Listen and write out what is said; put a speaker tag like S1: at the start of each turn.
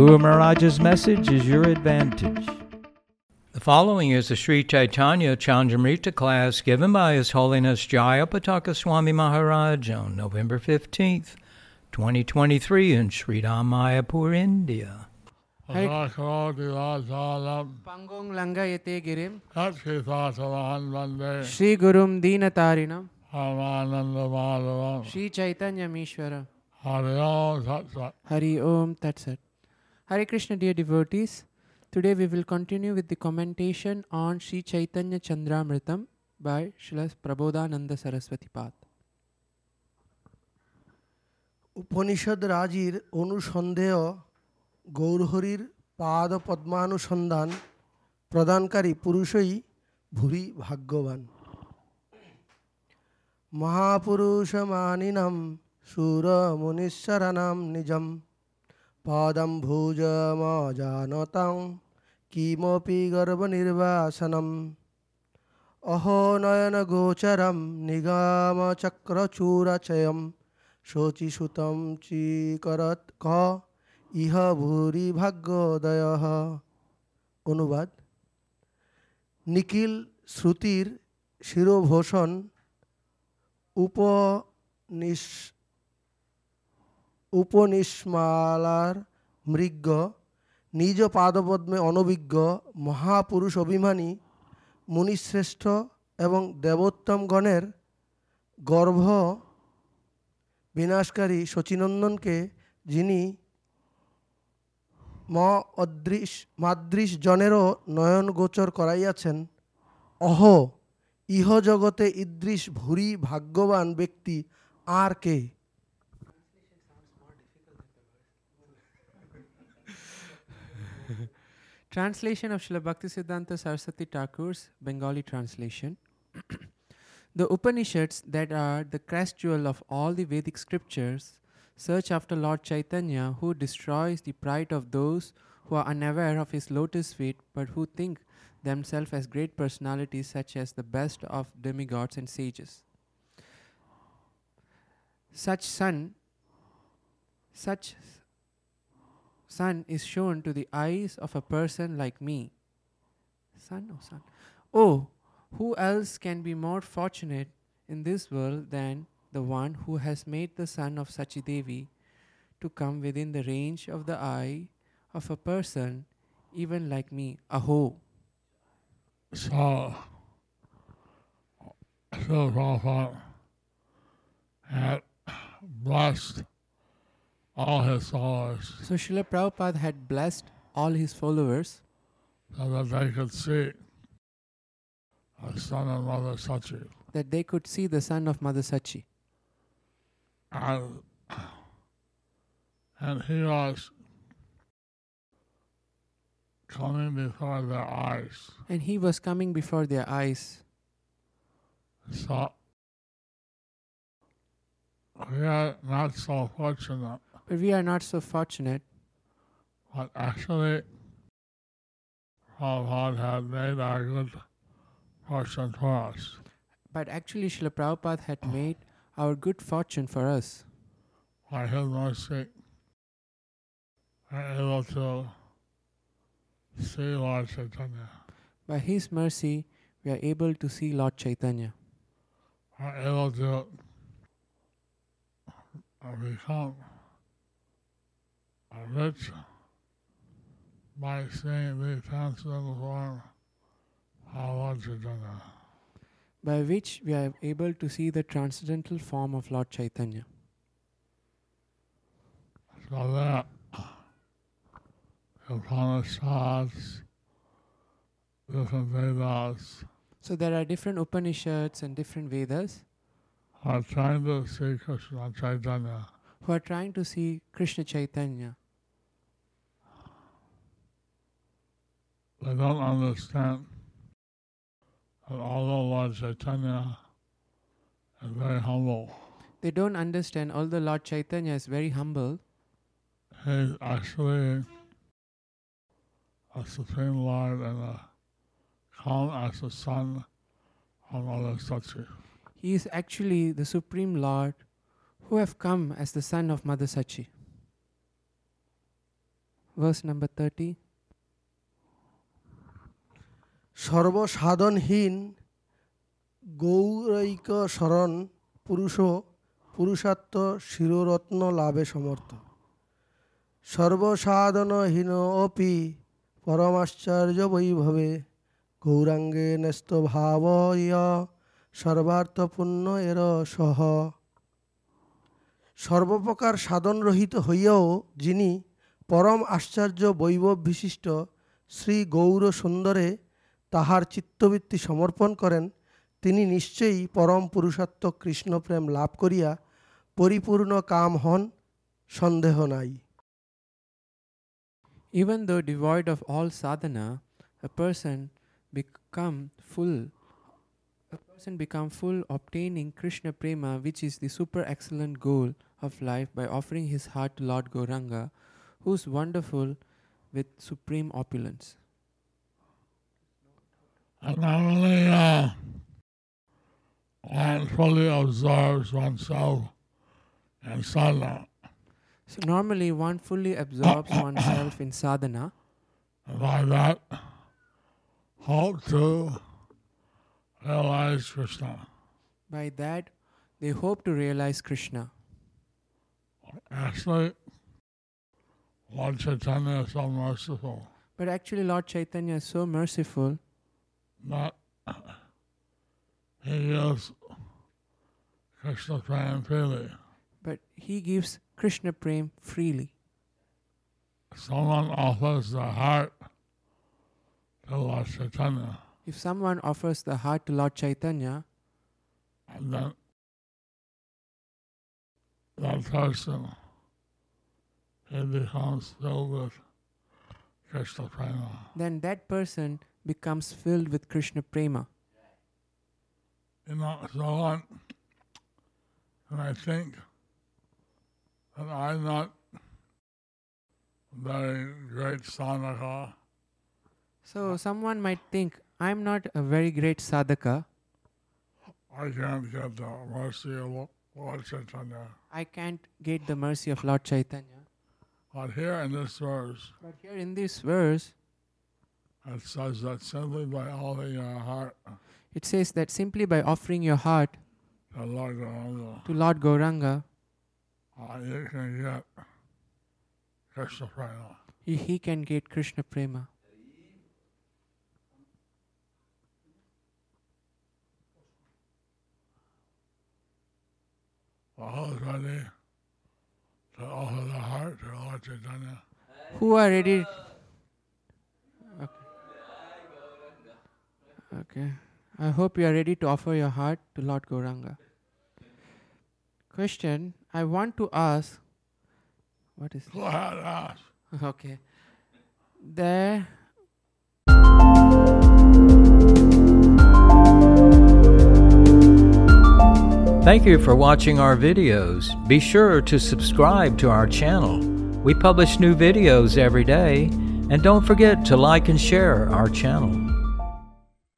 S1: Guru Maharaj's message is your advantage. The following is a Sri Chaitanya Chandramrita class given by His Holiness Jayapataka Swami Maharaj on November 15th, 2023 in Sri Mayapur, India.
S2: Sakoti Vasalam
S3: Pangong Langayate Girim,
S2: Tatkitasavan Vande
S3: Shri Gurum Deenatarinam,
S2: Ramananda Madhavam
S3: Shri Chaitanya Mishwara,
S2: Hari Om Tat Sat
S3: Hari Om Tat Sat. Hare Krishna, dear devotees. Today we will continue with the commentation on Shri Chaitanya Chandramritam by Srila Prabodhananda Saraswati Path.
S4: Upanishad রাজির অনুসন্দেহ গৌরহরির পাদ পদ্মানুসন্ধান প্রদানকারী পুরুষই ভুরি ভাগ্যবান মহাপুরুষমানিনাম সুরমুনীশ্বরানাম নিজম পাদম ভুজমজানতাং কিমপি গর্ভনির্বাসনম অহো নয়ন গোচরম নিগমচক্রচূরচয়ম শোচিসুতম চিকরত ক ইহ ভূরি ভাগ্যোদয় অনুবাদ নিখিল শ্রুতির শিরোভূষণ উপনিষ উপনিষ্মালার মৃগ নিজ পাদপদ্মে অনভিজ্ঞ, মহাপুরুষ অভিমানী, মুনিশ্রেষ্ঠ এবং দেবোত্তমগণের গর্ভ বিনাশকারী শচীনন্দনকে যিনি ম অদৃশ মাদৃশ জনেরও নয়ন গোচর করাইয়াছেন, অহ ইহ জগতে ইদৃশ ভুরি ভাগ্যবান ব্যক্তি আর কে?
S3: Translation of Srila Bhaktisiddhanta Saraswati Thakur's Bengali translation. the Upanishads, that are the crest jewel of all the Vedic scriptures, search after Lord Chaitanya, who destroys the pride of those who are unaware of his lotus feet but who think themselves as great personalities, such as the best of demigods and sages. Such sun, such sun is shown to the eyes of a person like me. Sun or oh, sun? Oh, who else can be more fortunate in this world than the one who has made the son of Sachidevi to come within the range of the eye of a person even like me? Aho!
S2: So so Prabhupada had blessed all his followers
S3: So Srila Prabhupada had blessed all his followers
S2: so that they could see the son and mother Sachi.
S3: that they could see the son of Mother Sachi.
S2: And, and he was coming before their eyes.
S3: And he was coming before their eyes.
S2: So we are not so fortunate,
S3: But we are not so fortunate.
S2: but actually Prabhupada had made a good fortune for us.
S3: But actually, Srila Prabhupada had made our good fortune for us.
S2: By his mercy, we're able to see Lord Chaitanya.
S3: By his mercy, we are able to see Lord Chaitanya.
S2: We're able to become rich by seeing the transcendental form of Lord Chaitanya.
S3: By which we are able to see the transcendental form of Lord Chaitanya.
S2: So that the Upanishads, different Vedas,
S3: So there are different Upanishads and different Vedas
S2: are trying to see Krishna Chaitanya.
S3: who are trying to see Krishna Chaitanya.
S2: They don't understand that although Lord Chaitanya is very humble,
S3: They don't understand, although Lord Chaitanya is very humble,
S2: he's actually a Supreme Lord and a come as the son of Mother Sachi.
S3: he is actually the Supreme Lord who have come as the son of Mother Sachi. Verse number 30.
S4: সর্বসাধনহীন গৌরৈক শরণ পুরুষ পুরুষাত্ম শিররত্ন লাভে সমর্থ। সর্বসাধনহীন অপি পরমাশ্চর্য বৈভবে গৌরাঙ্গে ন্যস্ত ভাব সর্বার্থপূর্ণ এর সহ। সর্বপ্রকার সাধনরহিত হইয়াও যিনি পরম আশ্চর্য বৈভব বিশিষ্ট শ্রী গৌর সুন্দরে তাহার চিত্তবৃত্তি সমর্পণ করেন তিনি নিশ্চয়ই পরম পুরুষাত্ম কৃষ্ণপ্রেম লাভ করিয়া পরিপূর্ণ কাম হন সন্দেহ নাই
S3: Even though devoid of all sadhana, a person become full. A person become full obtaining Krishna prema, which is the super excellent goal of life, by offering his heart to Lord Gauranga, who is wonderful with supreme opulence.
S2: And not only uh, one fully absorbs oneself in sadhana,
S3: So normally one fully absorbs oneself in sadhana,
S2: and by that hope to realize Krishna.
S3: by that they hope to realize Krishna.
S2: Actually, Lord Chaitanya is so merciful
S3: But actually Lord Chaitanya is so merciful
S2: that uh, he gives Krishna prema freely.
S3: but he gives Krishna prem freely.
S2: Someone offers the heart to Lord Chaitanya,
S3: If someone offers the heart to Lord Chaitanya,
S2: and then that person he becomes filled with Krishna prema.
S3: then that person becomes filled with Krishna prema.
S2: You know, so when, when I think that I'm not very great sadhaka,
S3: So someone might think, I'm not a very great sadhaka.
S2: I can't get the mercy of Lord Chaitanya.
S3: I can't get the mercy of Lord Chaitanya.
S2: But here in this verse,
S3: But here in this verse,
S2: it says that simply by offering your heart
S3: it says that simply by offering your heart
S2: to Lord Gauranga,
S3: to Lord Gauranga,
S2: uh, you can get Krishna prema.
S3: he, he can get Krishna prema.
S2: Ready to offer the heart to Lord
S3: Who are ready? Okay. I hope you are ready to offer your heart to Lord Gauranga. Question I want to ask. What is. Okay. There.
S1: Thank you for watching our videos. Be sure to subscribe to our channel. We publish new videos every day. And don't forget to like and share our channel.